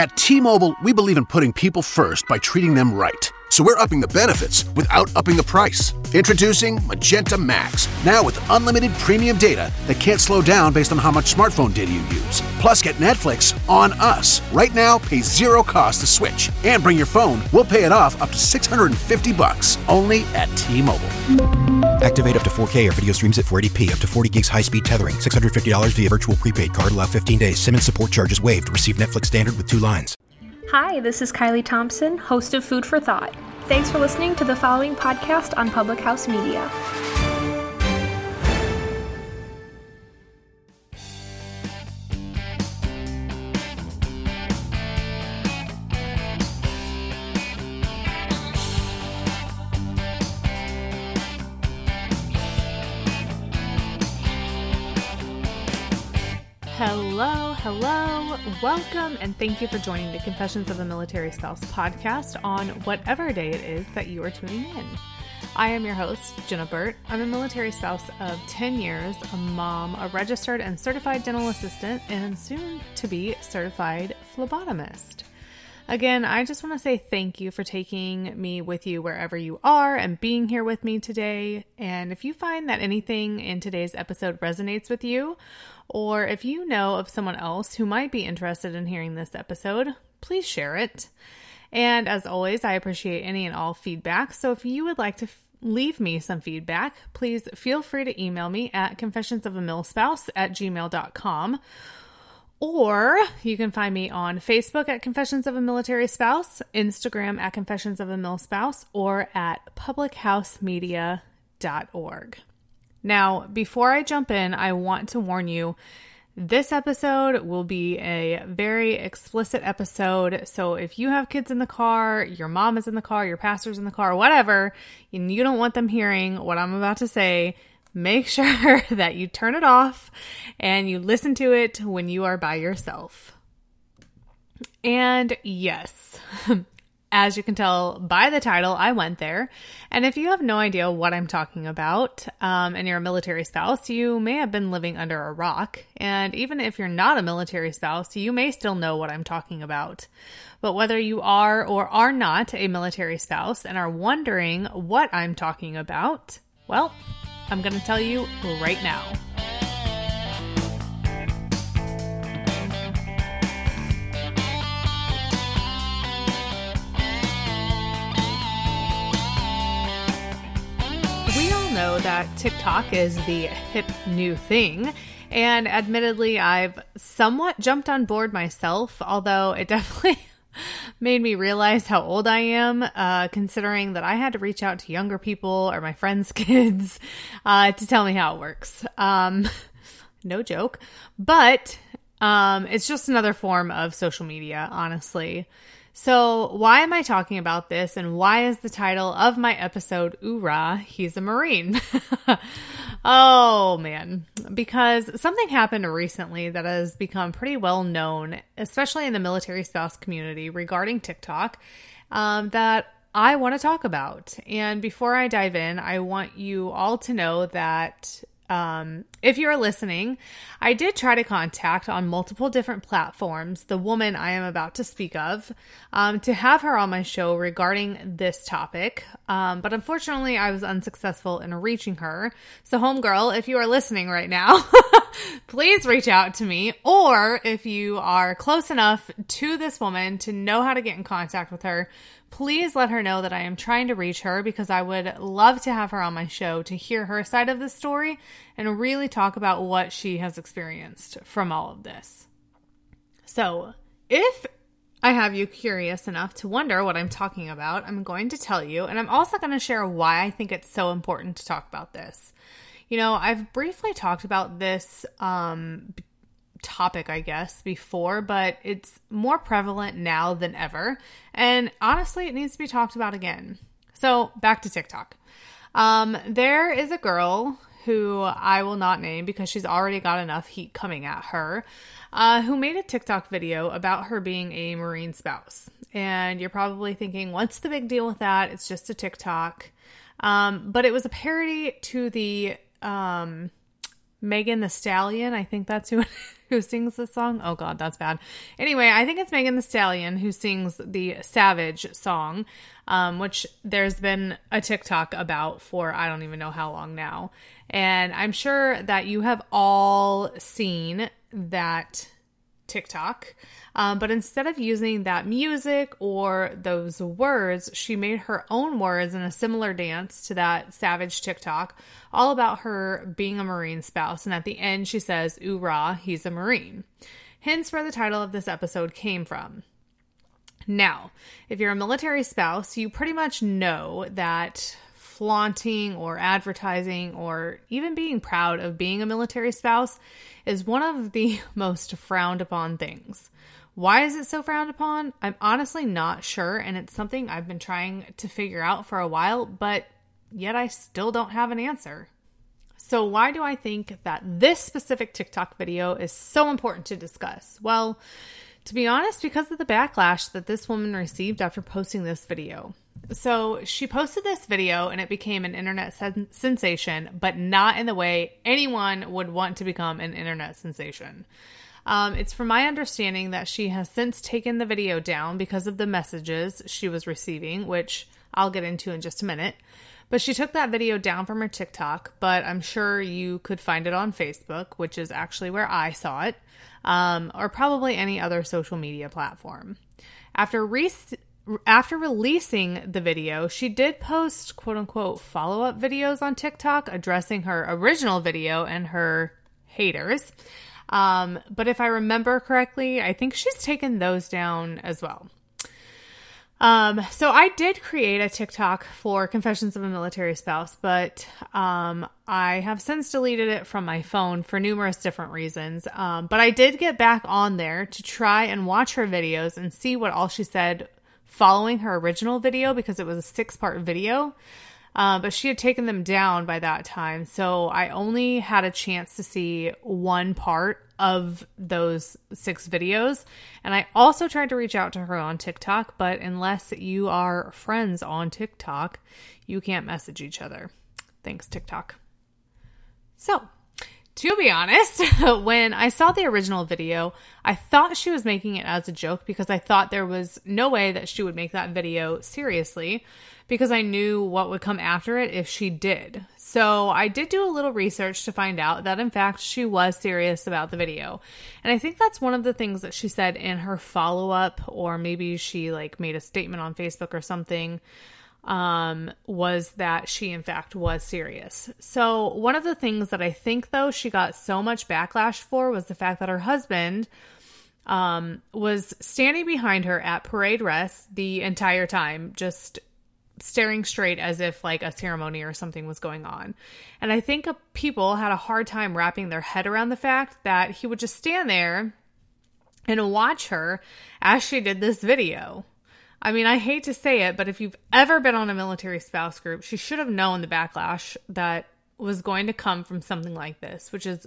At T Mobile, we believe in putting people first by treating them right. So we're upping the benefits without upping the price. Introducing Magenta Max, now with unlimited premium data that can't slow down based on how much smartphone data you use. Plus, get Netflix on us. Right now, pay zero cost to switch. And bring your phone, we'll pay it off up to 650 bucks only at T Mobile. Activate up to 4K or video streams at 480p, up to 40 gigs high speed tethering, $650 via virtual prepaid card, allow 15 days. SIM and support charges waived. Receive Netflix standard with two lines. Hi, this is Kylie Thompson, host of Food for Thought. Thanks for listening to the following podcast on Public House Media. Welcome, and thank you for joining the Confessions of a Military Spouse podcast on whatever day it is that you are tuning in. I am your host, Jenna Burt. I'm a military spouse of 10 years, a mom, a registered and certified dental assistant, and soon to be certified phlebotomist. Again, I just want to say thank you for taking me with you wherever you are and being here with me today. And if you find that anything in today's episode resonates with you, or if you know of someone else who might be interested in hearing this episode, please share it. And as always, I appreciate any and all feedback. So if you would like to f- leave me some feedback, please feel free to email me at confessionsofamilspouse at gmail.com. Or you can find me on Facebook at Confessions of a Military Spouse, Instagram at Confessions of a Mil Spouse, or at publichousemedia.org. Now, before I jump in, I want to warn you this episode will be a very explicit episode. So if you have kids in the car, your mom is in the car, your pastor's in the car, whatever, and you don't want them hearing what I'm about to say, make sure that you turn it off and you listen to it when you are by yourself. And yes, As you can tell by the title, I went there. And if you have no idea what I'm talking about, um, and you're a military spouse, you may have been living under a rock. And even if you're not a military spouse, you may still know what I'm talking about. But whether you are or are not a military spouse and are wondering what I'm talking about, well, I'm going to tell you right now. That TikTok is the hip new thing. And admittedly, I've somewhat jumped on board myself, although it definitely made me realize how old I am, uh, considering that I had to reach out to younger people or my friends' kids uh, to tell me how it works. Um, no joke. But um, it's just another form of social media, honestly. So, why am I talking about this and why is the title of my episode Oorah, He's a Marine? oh man, because something happened recently that has become pretty well known, especially in the military spouse community regarding TikTok, um, that I want to talk about. And before I dive in, I want you all to know that um, if you're listening, I did try to contact on multiple different platforms the woman I am about to speak of um, to have her on my show regarding this topic. Um, but unfortunately, I was unsuccessful in reaching her. So, homegirl, if you are listening right now, please reach out to me. Or if you are close enough to this woman to know how to get in contact with her, please let her know that I am trying to reach her because I would love to have her on my show to hear her side of the story and really talk about what she has experienced from all of this. So, if I have you curious enough to wonder what I'm talking about, I'm going to tell you, and I'm also going to share why I think it's so important to talk about this. You know, I've briefly talked about this um, topic, I guess, before, but it's more prevalent now than ever. And honestly, it needs to be talked about again. So, back to TikTok. Um, there is a girl who I will not name because she's already got enough heat coming at her, uh, who made a TikTok video about her being a Marine spouse. And you're probably thinking, what's the big deal with that? It's just a TikTok. Um, but it was a parody to the um, Megan Thee Stallion. I think that's who who sings this song. Oh god, that's bad. Anyway, I think it's Megan Thee Stallion who sings the Savage song, um, which there's been a TikTok about for I don't even know how long now. And I'm sure that you have all seen that TikTok. Um, but instead of using that music or those words, she made her own words in a similar dance to that Savage TikTok, all about her being a Marine spouse. And at the end, she says, Ooh, rah, he's a Marine. Hence where the title of this episode came from. Now, if you're a military spouse, you pretty much know that flaunting or advertising or even being proud of being a military spouse is one of the most frowned upon things. Why is it so frowned upon? I'm honestly not sure, and it's something I've been trying to figure out for a while, but yet I still don't have an answer. So, why do I think that this specific TikTok video is so important to discuss? Well, to be honest, because of the backlash that this woman received after posting this video. So, she posted this video and it became an internet sen- sensation, but not in the way anyone would want to become an internet sensation. Um, it's from my understanding that she has since taken the video down because of the messages she was receiving, which I'll get into in just a minute. But she took that video down from her TikTok, but I'm sure you could find it on Facebook, which is actually where I saw it, um, or probably any other social media platform. After re- after releasing the video, she did post quote unquote follow up videos on TikTok addressing her original video and her haters. Um, but if I remember correctly, I think she's taken those down as well. Um, so I did create a TikTok for Confessions of a Military Spouse, but um, I have since deleted it from my phone for numerous different reasons. Um, but I did get back on there to try and watch her videos and see what all she said following her original video because it was a six part video. Uh, but she had taken them down by that time. So I only had a chance to see one part of those six videos. And I also tried to reach out to her on TikTok, but unless you are friends on TikTok, you can't message each other. Thanks, TikTok. So, to be honest, when I saw the original video, I thought she was making it as a joke because I thought there was no way that she would make that video seriously because I knew what would come after it if she did. So I did do a little research to find out that in fact she was serious about the video. And I think that's one of the things that she said in her follow up, or maybe she like made a statement on Facebook or something um, was that she, in fact, was serious. So, one of the things that I think, though, she got so much backlash for was the fact that her husband um, was standing behind her at parade rest the entire time, just staring straight as if like a ceremony or something was going on. And I think people had a hard time wrapping their head around the fact that he would just stand there and watch her as she did this video. I mean, I hate to say it, but if you've ever been on a military spouse group, she should have known the backlash that was going to come from something like this, which is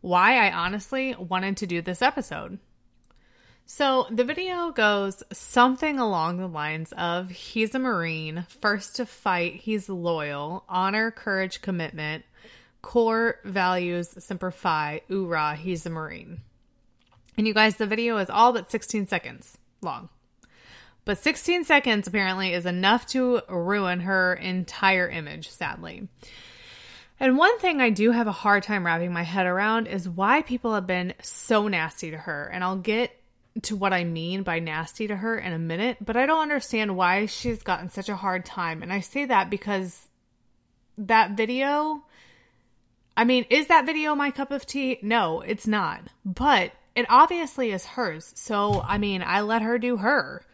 why I honestly wanted to do this episode. So the video goes something along the lines of he's a Marine, first to fight, he's loyal, honor, courage, commitment, core values, semper fi, oorah, he's a Marine. And you guys, the video is all but 16 seconds long. But 16 seconds apparently is enough to ruin her entire image, sadly. And one thing I do have a hard time wrapping my head around is why people have been so nasty to her. And I'll get to what I mean by nasty to her in a minute, but I don't understand why she's gotten such a hard time. And I say that because that video, I mean, is that video my cup of tea? No, it's not. But it obviously is hers. So, I mean, I let her do her.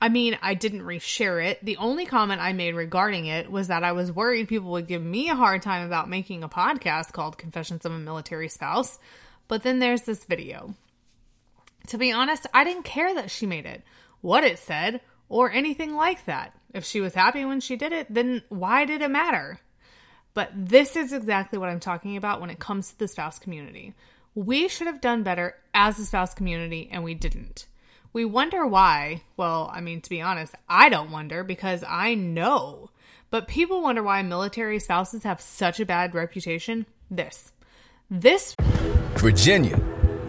I mean, I didn't reshare it. The only comment I made regarding it was that I was worried people would give me a hard time about making a podcast called Confessions of a Military Spouse. But then there's this video. To be honest, I didn't care that she made it, what it said, or anything like that. If she was happy when she did it, then why did it matter? But this is exactly what I'm talking about when it comes to the spouse community. We should have done better as a spouse community, and we didn't. We wonder why. Well, I mean, to be honest, I don't wonder because I know. But people wonder why military spouses have such a bad reputation. This This Virginia,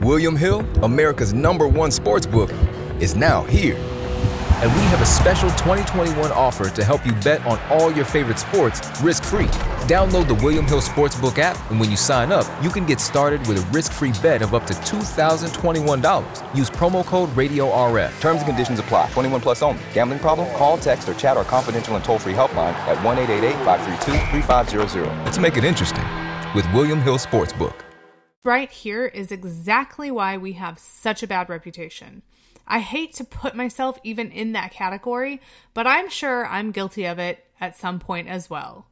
William Hill, America's number one sports book, is now here. And we have a special 2021 offer to help you bet on all your favorite sports risk free. Download the William Hill Sportsbook app, and when you sign up, you can get started with a risk free bet of up to $2,021. Use promo code RadioRF. Terms and conditions apply. 21 plus only. Gambling problem? Call, text, or chat our confidential and toll free helpline at 1 888 532 3500. Let's make it interesting with William Hill Sportsbook. right here is exactly why we have such a bad reputation. I hate to put myself even in that category, but I'm sure I'm guilty of it at some point as well.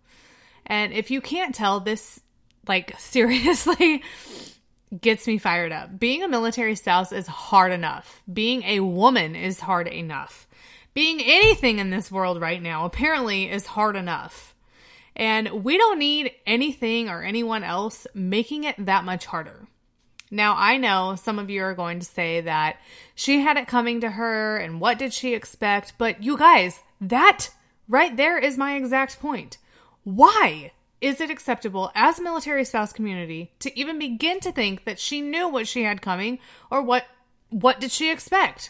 And if you can't tell, this, like, seriously gets me fired up. Being a military spouse is hard enough, being a woman is hard enough. Being anything in this world right now apparently is hard enough. And we don't need anything or anyone else making it that much harder. Now, I know some of you are going to say that she had it coming to her and what did she expect? But you guys, that right there is my exact point. Why is it acceptable as a military spouse community to even begin to think that she knew what she had coming or what what did she expect?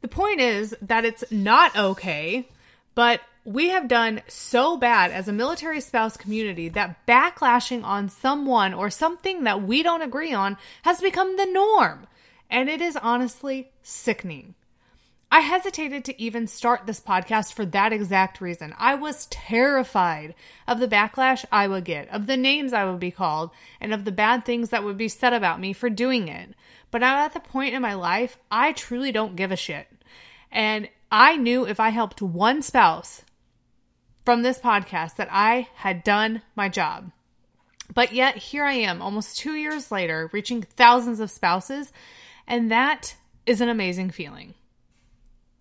The point is that it's not okay, but we have done so bad as a military spouse community that backlashing on someone or something that we don't agree on has become the norm. And it is honestly sickening. I hesitated to even start this podcast for that exact reason. I was terrified of the backlash I would get, of the names I would be called, and of the bad things that would be said about me for doing it. But I'm at the point in my life, I truly don't give a shit. And I knew if I helped one spouse from this podcast that I had done my job. But yet, here I am, almost two years later, reaching thousands of spouses, and that is an amazing feeling.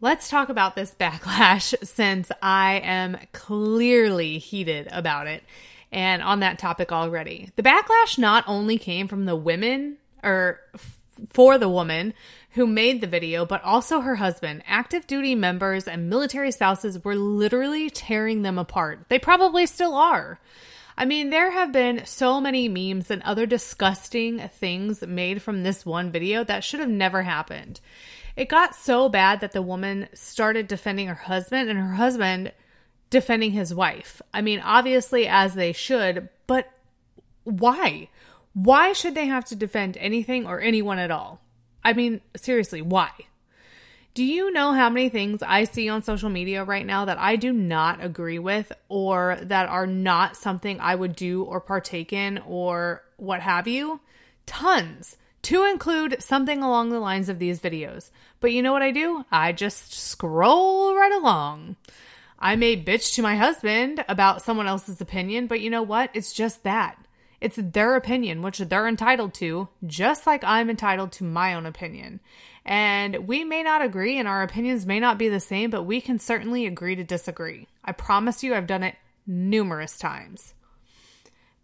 Let's talk about this backlash since I am clearly heated about it and on that topic already. The backlash not only came from the women or for the woman who made the video, but also her husband. Active duty members and military spouses were literally tearing them apart. They probably still are. I mean, there have been so many memes and other disgusting things made from this one video that should have never happened. It got so bad that the woman started defending her husband and her husband defending his wife. I mean, obviously, as they should, but why? Why should they have to defend anything or anyone at all? I mean, seriously, why? Do you know how many things I see on social media right now that I do not agree with or that are not something I would do or partake in or what have you? Tons. To include something along the lines of these videos. But you know what I do? I just scroll right along. I may bitch to my husband about someone else's opinion, but you know what? It's just that. It's their opinion, which they're entitled to, just like I'm entitled to my own opinion. And we may not agree, and our opinions may not be the same, but we can certainly agree to disagree. I promise you, I've done it numerous times.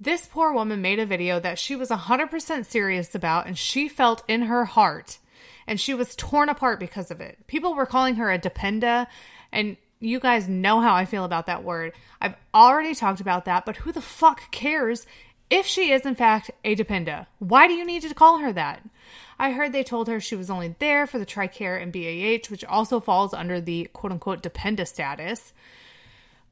This poor woman made a video that she was 100% serious about, and she felt in her heart, and she was torn apart because of it. People were calling her a dependa, and you guys know how I feel about that word. I've already talked about that, but who the fuck cares if she is in fact a dependa? Why do you need to call her that? I heard they told her she was only there for the TRICARE and BAH, which also falls under the quote unquote dependa status.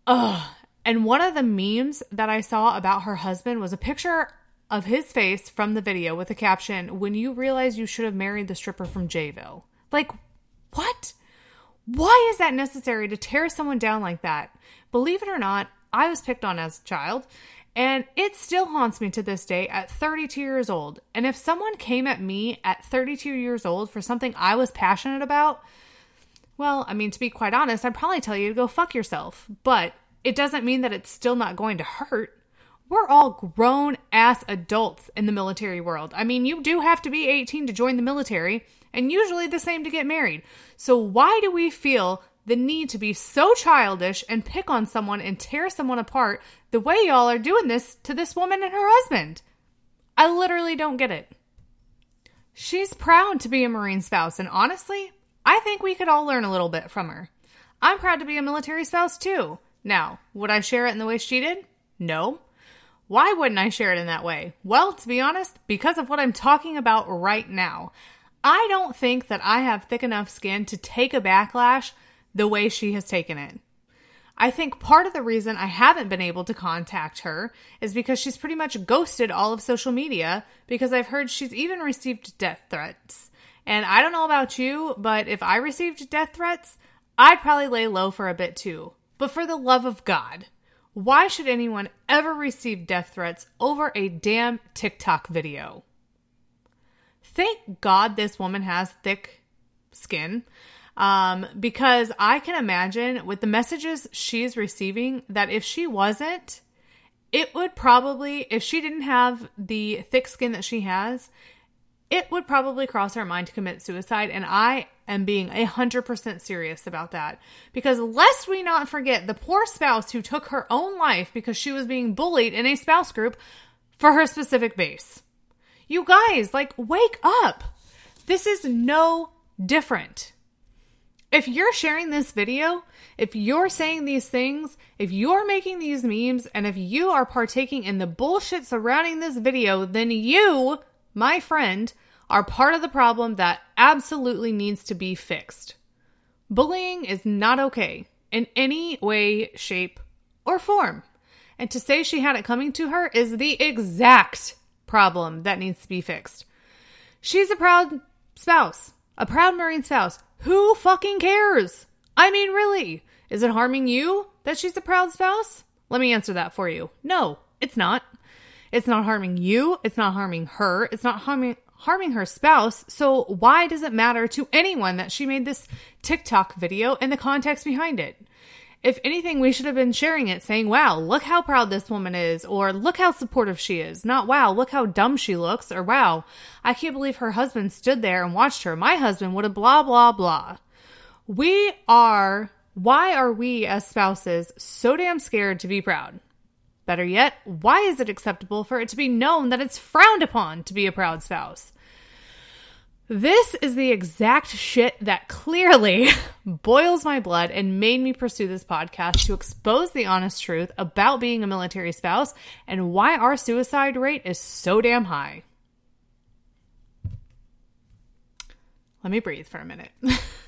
Ugh. And one of the memes that I saw about her husband was a picture of his face from the video with the caption, When you realize you should have married the stripper from Jayville. Like, what? Why is that necessary to tear someone down like that? Believe it or not, I was picked on as a child, and it still haunts me to this day at 32 years old. And if someone came at me at 32 years old for something I was passionate about, well, I mean, to be quite honest, I'd probably tell you to go fuck yourself. But it doesn't mean that it's still not going to hurt. We're all grown ass adults in the military world. I mean, you do have to be 18 to join the military, and usually the same to get married. So, why do we feel the need to be so childish and pick on someone and tear someone apart the way y'all are doing this to this woman and her husband? I literally don't get it. She's proud to be a Marine spouse, and honestly, I think we could all learn a little bit from her. I'm proud to be a military spouse too. Now, would I share it in the way she did? No. Why wouldn't I share it in that way? Well, to be honest, because of what I'm talking about right now. I don't think that I have thick enough skin to take a backlash the way she has taken it. I think part of the reason I haven't been able to contact her is because she's pretty much ghosted all of social media because I've heard she's even received death threats. And I don't know about you, but if I received death threats, I'd probably lay low for a bit too. But for the love of God, why should anyone ever receive death threats over a damn TikTok video? Thank God this woman has thick skin. Um, because I can imagine with the messages she's receiving that if she wasn't, it would probably, if she didn't have the thick skin that she has, it would probably cross her mind to commit suicide. And I am being a hundred percent serious about that. Because lest we not forget the poor spouse who took her own life because she was being bullied in a spouse group for her specific base. You guys, like, wake up. This is no different. If you're sharing this video, if you're saying these things, if you're making these memes, and if you are partaking in the bullshit surrounding this video, then you, my friend, are part of the problem that absolutely needs to be fixed. Bullying is not okay in any way, shape, or form. And to say she had it coming to her is the exact problem that needs to be fixed. She's a proud spouse, a proud Marine spouse who fucking cares? I mean, really, is it harming you that she's a proud spouse? Let me answer that for you. No, it's not. It's not harming you. It's not harming her. It's not harming harming her spouse. So why does it matter to anyone that she made this TikTok video and the context behind it? If anything, we should have been sharing it saying, wow, look how proud this woman is, or look how supportive she is. Not, wow, look how dumb she looks, or wow, I can't believe her husband stood there and watched her. My husband would have blah, blah, blah. We are, why are we as spouses so damn scared to be proud? Better yet, why is it acceptable for it to be known that it's frowned upon to be a proud spouse? This is the exact shit that clearly boils my blood and made me pursue this podcast to expose the honest truth about being a military spouse and why our suicide rate is so damn high. Let me breathe for a minute.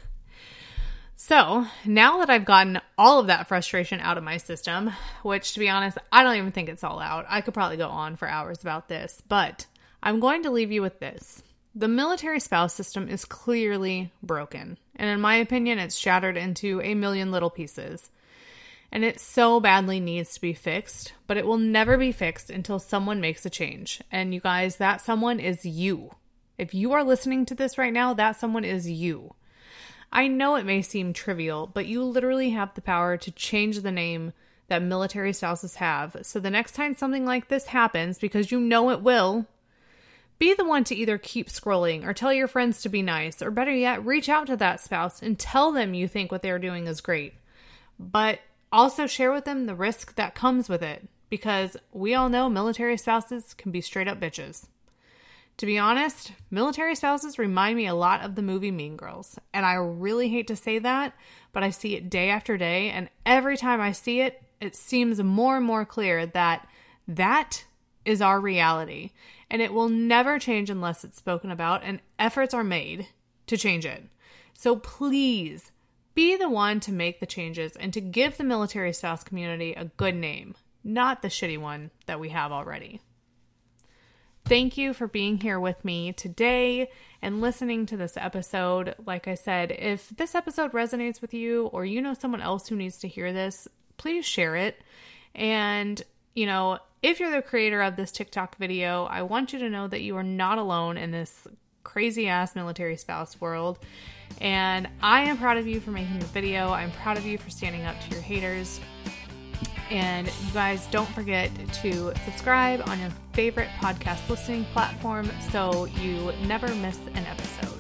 so, now that I've gotten all of that frustration out of my system, which to be honest, I don't even think it's all out, I could probably go on for hours about this, but I'm going to leave you with this. The military spouse system is clearly broken, and in my opinion, it's shattered into a million little pieces. And it so badly needs to be fixed, but it will never be fixed until someone makes a change. And you guys, that someone is you. If you are listening to this right now, that someone is you. I know it may seem trivial, but you literally have the power to change the name that military spouses have. So the next time something like this happens, because you know it will, be the one to either keep scrolling or tell your friends to be nice, or better yet, reach out to that spouse and tell them you think what they're doing is great. But also share with them the risk that comes with it, because we all know military spouses can be straight up bitches. To be honest, military spouses remind me a lot of the movie Mean Girls, and I really hate to say that, but I see it day after day, and every time I see it, it seems more and more clear that that is our reality and it will never change unless it's spoken about and efforts are made to change it. So please be the one to make the changes and to give the military spouse community a good name, not the shitty one that we have already. Thank you for being here with me today and listening to this episode. Like I said, if this episode resonates with you or you know someone else who needs to hear this, please share it. And, you know, if you're the creator of this TikTok video, I want you to know that you are not alone in this crazy ass military spouse world. And I am proud of you for making the video. I'm proud of you for standing up to your haters. And you guys don't forget to subscribe on your favorite podcast listening platform so you never miss an episode.